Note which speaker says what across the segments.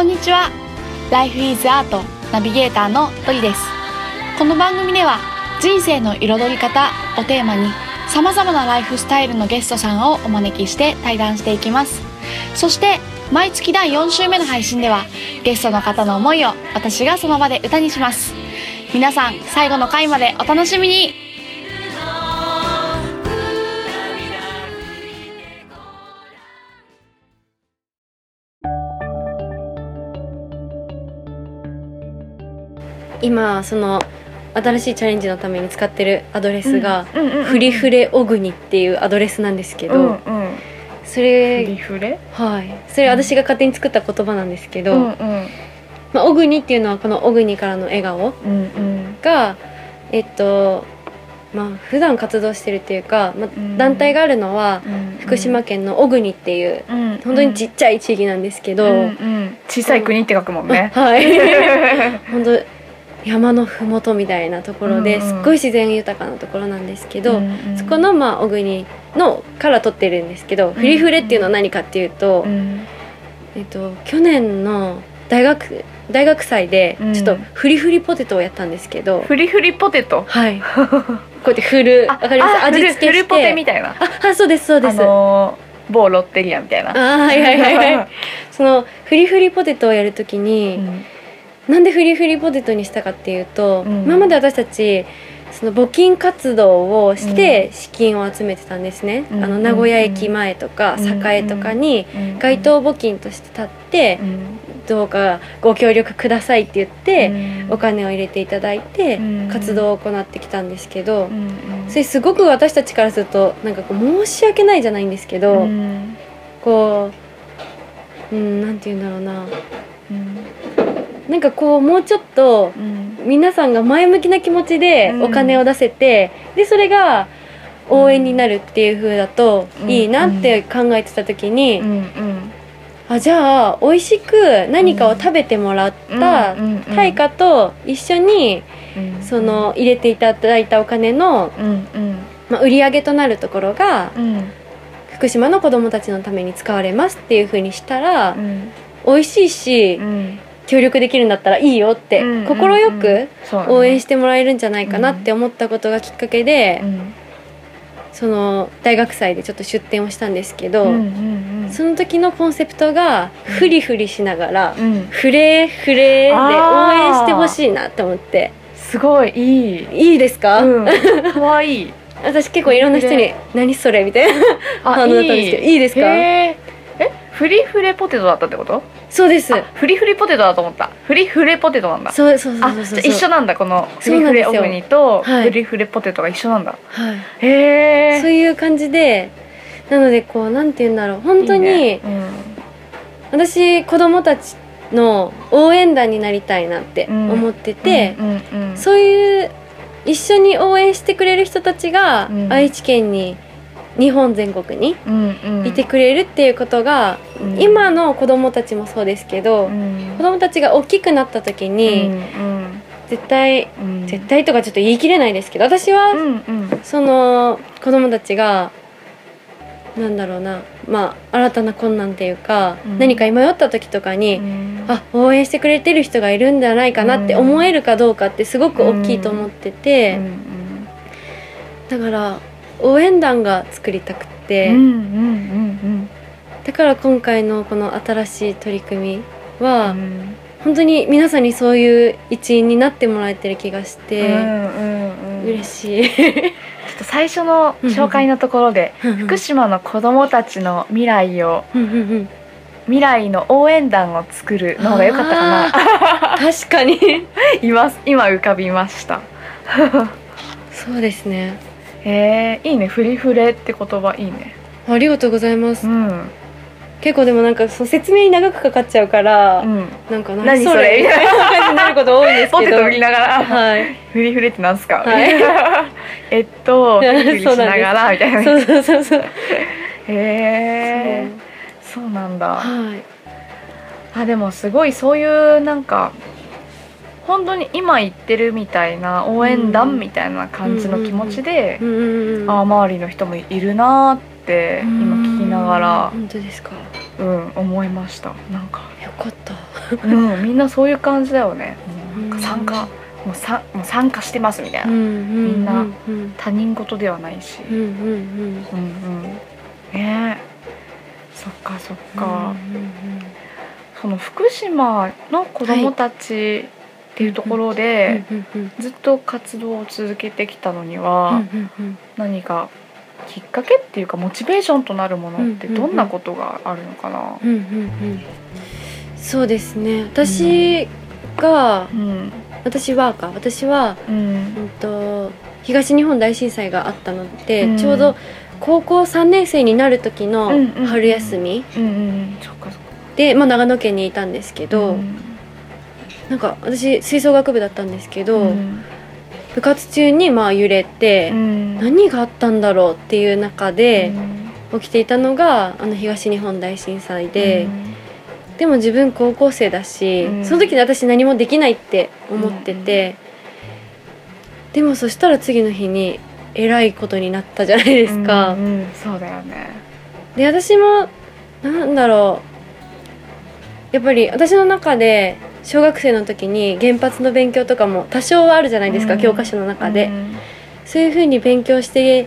Speaker 1: こんにちは。Life is Art ナビゲーターのトリです。この番組では人生の彩り方をテーマに様々なライフスタイルのゲストさんをお招きして対談していきます。そして毎月第4週目の配信ではゲストの方の思いを私がその場で歌にします。皆さん最後の回までお楽しみに。
Speaker 2: 今その新しいチャレンジのために使ってるアドレスが、
Speaker 1: うんうんうんうん
Speaker 2: フリフレオグニっていうアドレスなんですけど、
Speaker 1: うんうん。
Speaker 2: そ
Speaker 1: フリ
Speaker 2: れ
Speaker 1: フレ？
Speaker 2: はい。それ私が勝手に作った言葉なんですけど、
Speaker 1: うんうん。
Speaker 2: まあ、オグニっていうのはこのオグニからの笑顔
Speaker 1: うんうん。
Speaker 2: がえっとまあ普段活動してるっていうか、まあ
Speaker 1: ん。
Speaker 2: 団体があるのは
Speaker 1: うん
Speaker 2: 福島県の小国っていう
Speaker 1: うん。
Speaker 2: 本当にちっちゃい地域なんですけど、
Speaker 1: うんうん。小さい国って書くもんね。
Speaker 2: はい。本当山の麓みたいなところで
Speaker 1: うんうん。
Speaker 2: すっごい自然豊かなところなんですけど、
Speaker 1: うんうん。
Speaker 2: そこのまあ小国のから取ってるんですけど、フリフレっていうのは何かっていうと、
Speaker 1: うん。
Speaker 2: えっと、去年の大学大学祭で
Speaker 1: うん。
Speaker 2: ちょっとフリフリポテトをやったんですけど、
Speaker 1: フリフリポテト？
Speaker 2: はい。こうやって振るわかります？
Speaker 1: あ
Speaker 2: 味付けして。
Speaker 1: フルフルポテみたいな？
Speaker 2: ああそうですそうです、
Speaker 1: あのー某ロッテリアみたいな。
Speaker 2: あーはいはいはいはい。そのフリフリポテトをやるときに、
Speaker 1: うん
Speaker 2: なんでフリフリポテトにしたかっていうと、
Speaker 1: うん。
Speaker 2: 今まで私たちその募金活動をして資金を集めてたんですね、
Speaker 1: うん。
Speaker 2: あの名古屋駅前とか
Speaker 1: うん。
Speaker 2: 栄とかに
Speaker 1: うん。
Speaker 2: 街頭募金として立って
Speaker 1: う、ん。
Speaker 2: どうかご協力くださいって言って、
Speaker 1: うん。
Speaker 2: お金を入れていただいて
Speaker 1: うん。
Speaker 2: 活動を行ってきたんですけど、
Speaker 1: うん。
Speaker 2: それすごく私たちからするとなんかこう申し訳ないじゃないんですけど、
Speaker 1: うん。
Speaker 2: こううんなんて言うんだろうな。
Speaker 1: うん
Speaker 2: なんかこうもうちょっと
Speaker 1: うん。
Speaker 2: 皆さんが前向きな気持ちで
Speaker 1: うん。
Speaker 2: お金を出せて、でそれが応援になるっていう風だと
Speaker 1: うん。
Speaker 2: いいなって考えてた時に、
Speaker 1: うん。
Speaker 2: あじゃあ美味しく何かを食べてもらった対価と一緒に
Speaker 1: うん。
Speaker 2: その入れていただいたお金の、まあ、売り上げとなるところが
Speaker 1: うん。
Speaker 2: 福島の子どもたちのために使われますっていう風にしたら
Speaker 1: うん。
Speaker 2: 美味しいし
Speaker 1: うん
Speaker 2: 協力できるんだったらいいよって
Speaker 1: うん
Speaker 2: 快く応援してもらえるんじゃないかなって思ったことがきっかけで
Speaker 1: うん
Speaker 2: その大学祭でちょっと出展をしたんですけど、その時のコンセプトがフリフリしながら、
Speaker 1: うん。
Speaker 2: フレーフレー。で応援してほしいなって思って。
Speaker 1: すごいいい。
Speaker 2: いいですか、
Speaker 1: うん。可愛い。
Speaker 2: 私結構いろんな人に「何それ?」みたいな
Speaker 1: あ
Speaker 2: 反応だったんですけどいい。ですか？
Speaker 1: フリフレポテトだったってこと？
Speaker 2: そうです。
Speaker 1: あフリフリポテトだと思った。フリフレポテトなんだ。
Speaker 2: そうそうそう
Speaker 1: あ
Speaker 2: そう。
Speaker 1: 一緒なんだこのフリフレオグニと
Speaker 2: はい。
Speaker 1: フリフレポテトが一緒なんだ。
Speaker 2: はい。
Speaker 1: へえ
Speaker 2: そういう感じでなのでこうなんて言うんだろう。本当に私子供たちの応援団になりたいなって思ってて、
Speaker 1: うんうんうん。
Speaker 2: そういう一緒に応援してくれる人たちが
Speaker 1: うん。
Speaker 2: 愛知県に日本全国に
Speaker 1: うんうん。
Speaker 2: いてくれるっていうことが、
Speaker 1: うん。
Speaker 2: 今の子供たちもそうですけど、
Speaker 1: うん。
Speaker 2: 子供たちが大きくなった時に、
Speaker 1: うん
Speaker 2: 絶対
Speaker 1: うん。
Speaker 2: 絶対とかちょっと言い切れないですけど私は、
Speaker 1: うんうん。
Speaker 2: その子供たちがなんだろうなまあ新たな困難っていうか、
Speaker 1: うん。
Speaker 2: 何か迷った時とかに、
Speaker 1: うん。
Speaker 2: あ応援してくれてる人がいるんじゃないかなって思えるかどうかってすごく大きいと思ってて、
Speaker 1: うん。
Speaker 2: だから応援団が作りたくて、だから今回のこの新しい取り組み
Speaker 1: う
Speaker 2: は、
Speaker 1: ん。
Speaker 2: 本当に皆さんにそういう一員になってもらえてる気がして、
Speaker 1: うん
Speaker 2: 嬉しい。
Speaker 1: ちょっと最初の紹介のところで福島の子どもたちの未来を未来の応援団を作るの方が良かったかな。
Speaker 2: 確かに。
Speaker 1: 今今浮かびました。
Speaker 2: そうですね
Speaker 1: へえいいね。フリフレって言葉いいね。
Speaker 2: ありがとうございます、
Speaker 1: うん。
Speaker 2: 結構でもなんかそう説明に長くかかっちゃうから、
Speaker 1: うん。
Speaker 2: なんか
Speaker 1: 何それ？
Speaker 2: みたいな感じになること多いんです
Speaker 1: ポテト売りながら。
Speaker 2: はい。
Speaker 1: フリフレってなんすか、
Speaker 2: はい。
Speaker 1: えっとフリフリしながらみたいな。
Speaker 2: そうそうそうそう。
Speaker 1: へえそうなんだ。
Speaker 2: はい。
Speaker 1: あでもすごいそういうなんか本当に今言ってるみたいな応援団みたいな感じの気持ちで、
Speaker 2: うんうんうん
Speaker 1: ああ周りの人もいるなーって今聞きながら
Speaker 2: 本当ですか？
Speaker 1: うん思いましたなんか
Speaker 2: よかった
Speaker 1: うん、みんなそういう感じだよね。参加、もうさもう参加してますみたいな。
Speaker 2: うんうん
Speaker 1: みんな
Speaker 2: うん
Speaker 1: 他人事ではないし。
Speaker 2: うんうんうん
Speaker 1: うんうん。ねえ。そっかそっか。その福島の子供たちっていうところで、ずっと活動を続けてきたのには、何かきっかけっていうかモチベーションとなるものってどんなことがあるのかな？
Speaker 2: うんうんうん。そうですね。私が
Speaker 1: うん。
Speaker 2: 私はか。私は
Speaker 1: うん。
Speaker 2: うんと東日本大震災があったので、
Speaker 1: うん。
Speaker 2: ちょうど高校3年生になる時の春休み。で、まあ、長野県にいたんですけど、
Speaker 1: うん
Speaker 2: なんか私吹奏楽部だったんですけど、
Speaker 1: うん。
Speaker 2: 部活中にまあ揺れて、
Speaker 1: うん。
Speaker 2: 何があったんだろうっていう中で
Speaker 1: うん。
Speaker 2: 起きていたのがあの東日本大震災で、
Speaker 1: うん。
Speaker 2: でも自分高校生だし、
Speaker 1: うん。
Speaker 2: その時に私何もできないって思ってて、でもそしたら次の日にえらいことになったじゃないですか。
Speaker 1: うんうん。そうだよね。
Speaker 2: で私もなんだろう。やっぱり私の中で小学生の時に原発の勉強とかも多少はあるじゃないですか、
Speaker 1: うん。
Speaker 2: 教科書の中で、
Speaker 1: うん。
Speaker 2: そういうふうに勉強して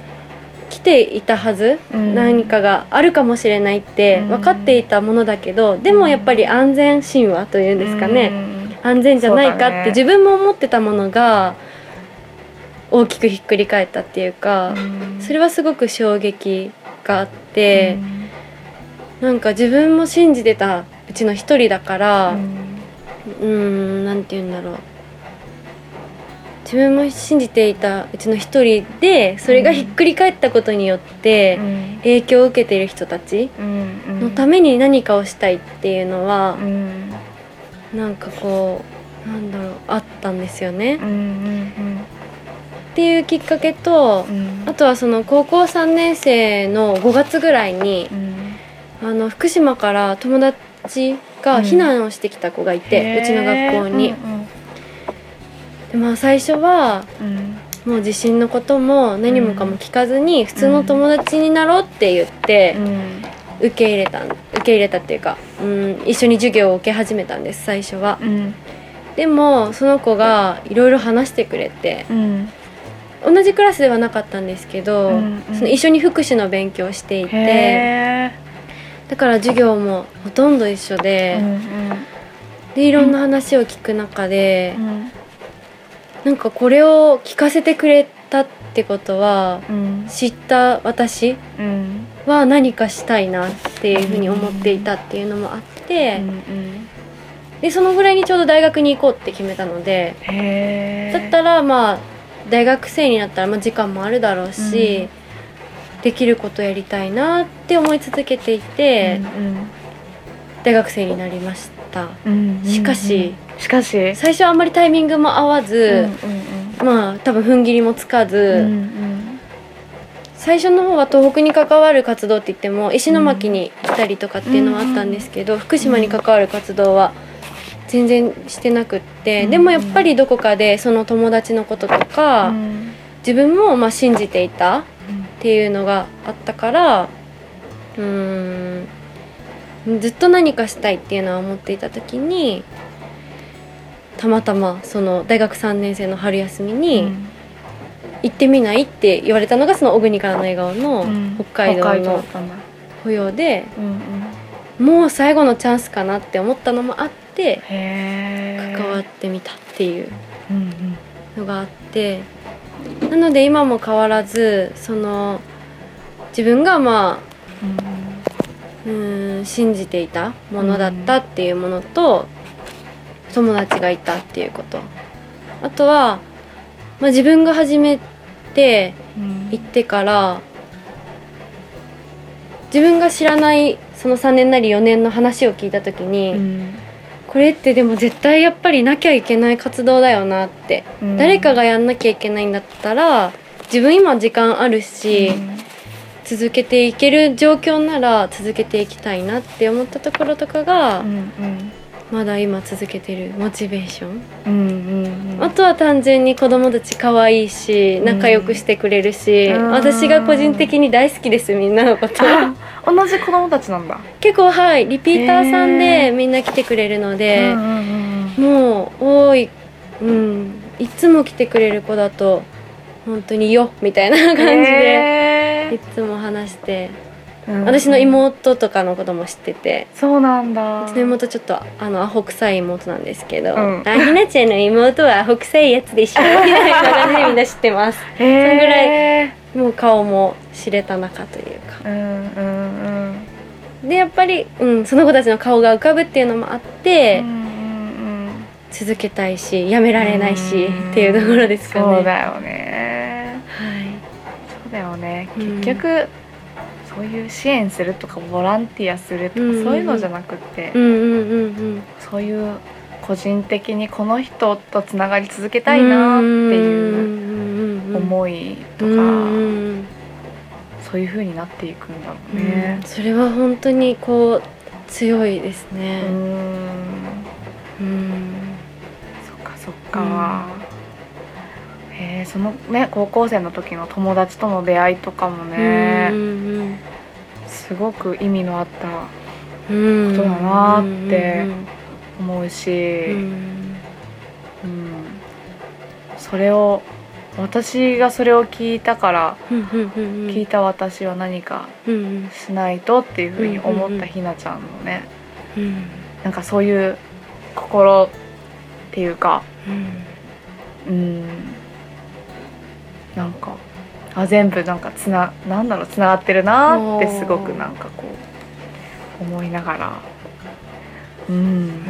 Speaker 2: きていたはず、
Speaker 1: うん。
Speaker 2: 何かがあるかもしれないって
Speaker 1: うん。
Speaker 2: 分かっていたものだけど、でもやっぱり安全神話というんですかね、
Speaker 1: うん。
Speaker 2: 安全じゃないかって自分も思ってたものが大きくひっくり返ったっていうか、
Speaker 1: うん。
Speaker 2: それはすごく衝撃があって。なんか自分も信じてたうちの一人だから
Speaker 1: うん
Speaker 2: うーんなんて言うんだろう。自分も信じていたうちの一人でそれがひっくり返ったことによって
Speaker 1: うん。
Speaker 2: 影響を受けている人たち
Speaker 1: うん
Speaker 2: のために何かをしたいっていうのは
Speaker 1: うん。
Speaker 2: なんかこうなんだろうあったんですよね。っていうきっかけと
Speaker 1: うん。
Speaker 2: あとはその高校3年生の5月ぐらいに
Speaker 1: うん。
Speaker 2: あの福島から友達が避難をしてきた子がいて、うちの学校に、でまあ最初は
Speaker 1: うん。
Speaker 2: もう地震のことも何もかも聞かずに普通の友達になろうって言って
Speaker 1: うん。
Speaker 2: 受け入れた受け入れたっていうか、うん、一緒に授業を受け始めたんです最初は。
Speaker 1: うん。
Speaker 2: でもその子がいろいろ話してくれて
Speaker 1: うん。
Speaker 2: 同じクラスではなかったんですけど、
Speaker 1: うんうん。
Speaker 2: その一緒に福祉の勉強をしていて
Speaker 1: へ
Speaker 2: だから授業もほとんど一緒
Speaker 1: え
Speaker 2: で,、
Speaker 1: うん
Speaker 2: でいろんな話を聞く中で、
Speaker 1: うん。
Speaker 2: なんかこれを聞かせてくれたってことは
Speaker 1: うん。
Speaker 2: 知った私
Speaker 1: うん。
Speaker 2: は何かしたいなっていうふうに思っていたっていうのもあって、
Speaker 1: うん
Speaker 2: でそのぐらいにちょうど大学に行こうって決めたのでだったらまあ大学生になったらまあ時間もあるだろうし、できることやりたいなって思い続けていて、大学生になりました。
Speaker 1: うんうん
Speaker 2: しかし
Speaker 1: しかし。
Speaker 2: 最初はあんまりタイミングも合わず、まあ多分踏ん切りもつかず、
Speaker 1: うんうん
Speaker 2: 最初の方は東北に関わる活動って言っても石巻に行ったりとかっていうのはあったんですけど、福島に関わる活動は全然してなくって、
Speaker 1: うん。
Speaker 2: でもやっぱりどこかでその友達のこととか、
Speaker 1: うん。
Speaker 2: 自分もまあ信じていたっていうのがあったからうーんずっと何かしたいっていうのは思っていた時にたまたまその大学3年生の春休みに、行ってみないって言われたのがその小国からの笑顔の
Speaker 1: うん。
Speaker 2: 北海道の保養でもう最後のチャンスかなって思ったのもあって関わってみたっていうのがあってなので今も変わらずその自分がまあうーん信じていたものだったっていうものと友達がいたっていうこと。あとは、まあ、自分が始めて
Speaker 1: うん。
Speaker 2: 行ってから自分が知らないその3年なり4年の話を聞いた時に、
Speaker 1: うん
Speaker 2: これってでも絶対やっぱりなきゃいけない活動だよなって、
Speaker 1: うん。
Speaker 2: 誰かがやんなきゃいけないんだったら自分今時間あるし、続けていける状況なら続けていきたいなって思ったところとかが、
Speaker 1: うんうん
Speaker 2: まだ今続けてるモチベーション、
Speaker 1: うんうんうん。
Speaker 2: あとは単純に子供たち可愛いし仲良くしてくれるし、
Speaker 1: うん。
Speaker 2: 私が個人的に大好きですみんなのこと。
Speaker 1: あ同じ子供たちなんだ。
Speaker 2: 結構はいリピーターさんでみんな来てくれるので、
Speaker 1: うんうんうん
Speaker 2: もう多いうんいつも来てくれる子だと本当に「よ」みたいな感じで、いつも話して。
Speaker 1: うん
Speaker 2: 私の妹とかのことも知ってて。
Speaker 1: そうなんだ。
Speaker 2: うちの妹ちょっとあのアホ臭い妹なんですけど「
Speaker 1: うん。
Speaker 2: あひなちゃんの妹はアホ臭いやつでしょ」みたいな感じでみんな知ってます。そんぐらもう顔も知れた仲というか。
Speaker 1: うんうんうん。
Speaker 2: でやっぱり、うん、その子たちの顔が浮かぶっていうのもあって、
Speaker 1: うんうんうん
Speaker 2: 続けたいしやめられないし
Speaker 1: うん。
Speaker 2: っていうところですかね。
Speaker 1: そうだよね。
Speaker 2: はい。
Speaker 1: そうだよね。
Speaker 2: うん。
Speaker 1: 結局、そういう支援するとかボランティアするとか、
Speaker 2: うんうんうん。
Speaker 1: そういうのじゃなくって、
Speaker 2: うんうんうんうん。
Speaker 1: そういう個人的にこの人とつながり続けたいなっていう
Speaker 2: う
Speaker 1: 思いとか、
Speaker 2: うんうん
Speaker 1: そういう風になっていくんだろう
Speaker 2: うん。
Speaker 1: ね。
Speaker 2: それは本当にこう強いです
Speaker 1: う
Speaker 2: ね
Speaker 1: ん。
Speaker 2: うん。
Speaker 1: そっかそっか、そのね高校生の時の友達との出会いとかもね、すごく意味のあったことだなって思うし、
Speaker 2: うん。
Speaker 1: それを私がそれを聞いたから聞いた私は何かしないとっていうふうに思ったひなちゃんのね
Speaker 2: うん
Speaker 1: なんかそういう心っていうか
Speaker 2: うん。
Speaker 1: なんかあ全部なんかつななんだろうつながってるなってすごくなんかこう思いながら。うん。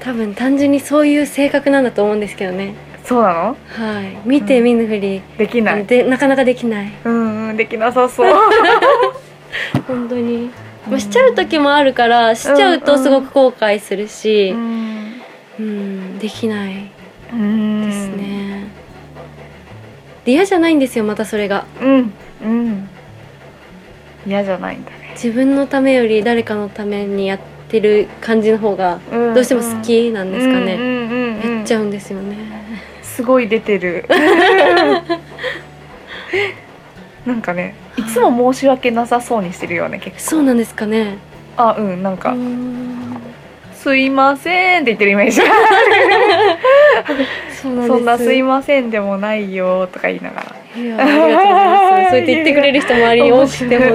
Speaker 2: 多分単純にそういう性格なんだと思うんですけどね。
Speaker 1: そうなの？
Speaker 2: はい。見て見ぬふり、
Speaker 1: できない。
Speaker 2: でなかなかできない。
Speaker 1: うんうんできなさそう。
Speaker 2: 本当に、まあ、しちゃう時もあるからしちゃうとすごく後悔するし。
Speaker 1: う、ん。
Speaker 2: うんできない
Speaker 1: うん。
Speaker 2: ですね、で嫌じゃないんですよまたそれが。
Speaker 1: うんうん。嫌じゃないんだね。
Speaker 2: 自分のためより誰かのためにやってる感じの方が
Speaker 1: ど
Speaker 2: どうしても好きなんですかね、やっちゃうんですよね。
Speaker 1: すごい出てる。なんかねいつも申し訳なさそうにしてるよね結構。
Speaker 2: そうなんですかね。
Speaker 1: あうんなん
Speaker 2: う
Speaker 1: か
Speaker 2: ん「
Speaker 1: すいません」って言ってるイメージ。
Speaker 2: そん
Speaker 1: な「すいません」でもないよとか言いながら。
Speaker 2: いやありがとうございます。そうやって言ってくれる人周りに 多くて本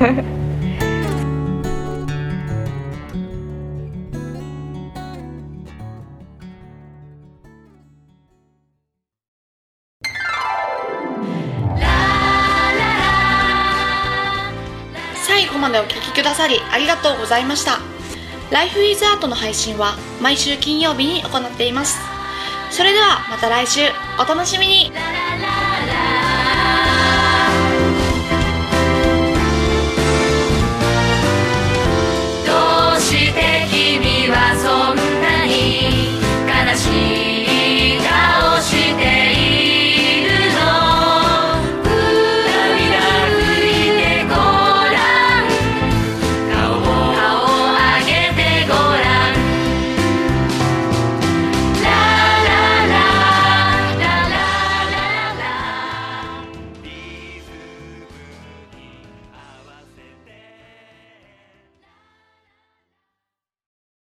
Speaker 2: 当に
Speaker 1: までお聴きくださりありがとうございました。ライフイズアートの配信は毎週金曜日に行っています。それではまた来週お楽しみに
Speaker 3: どうして君はそんな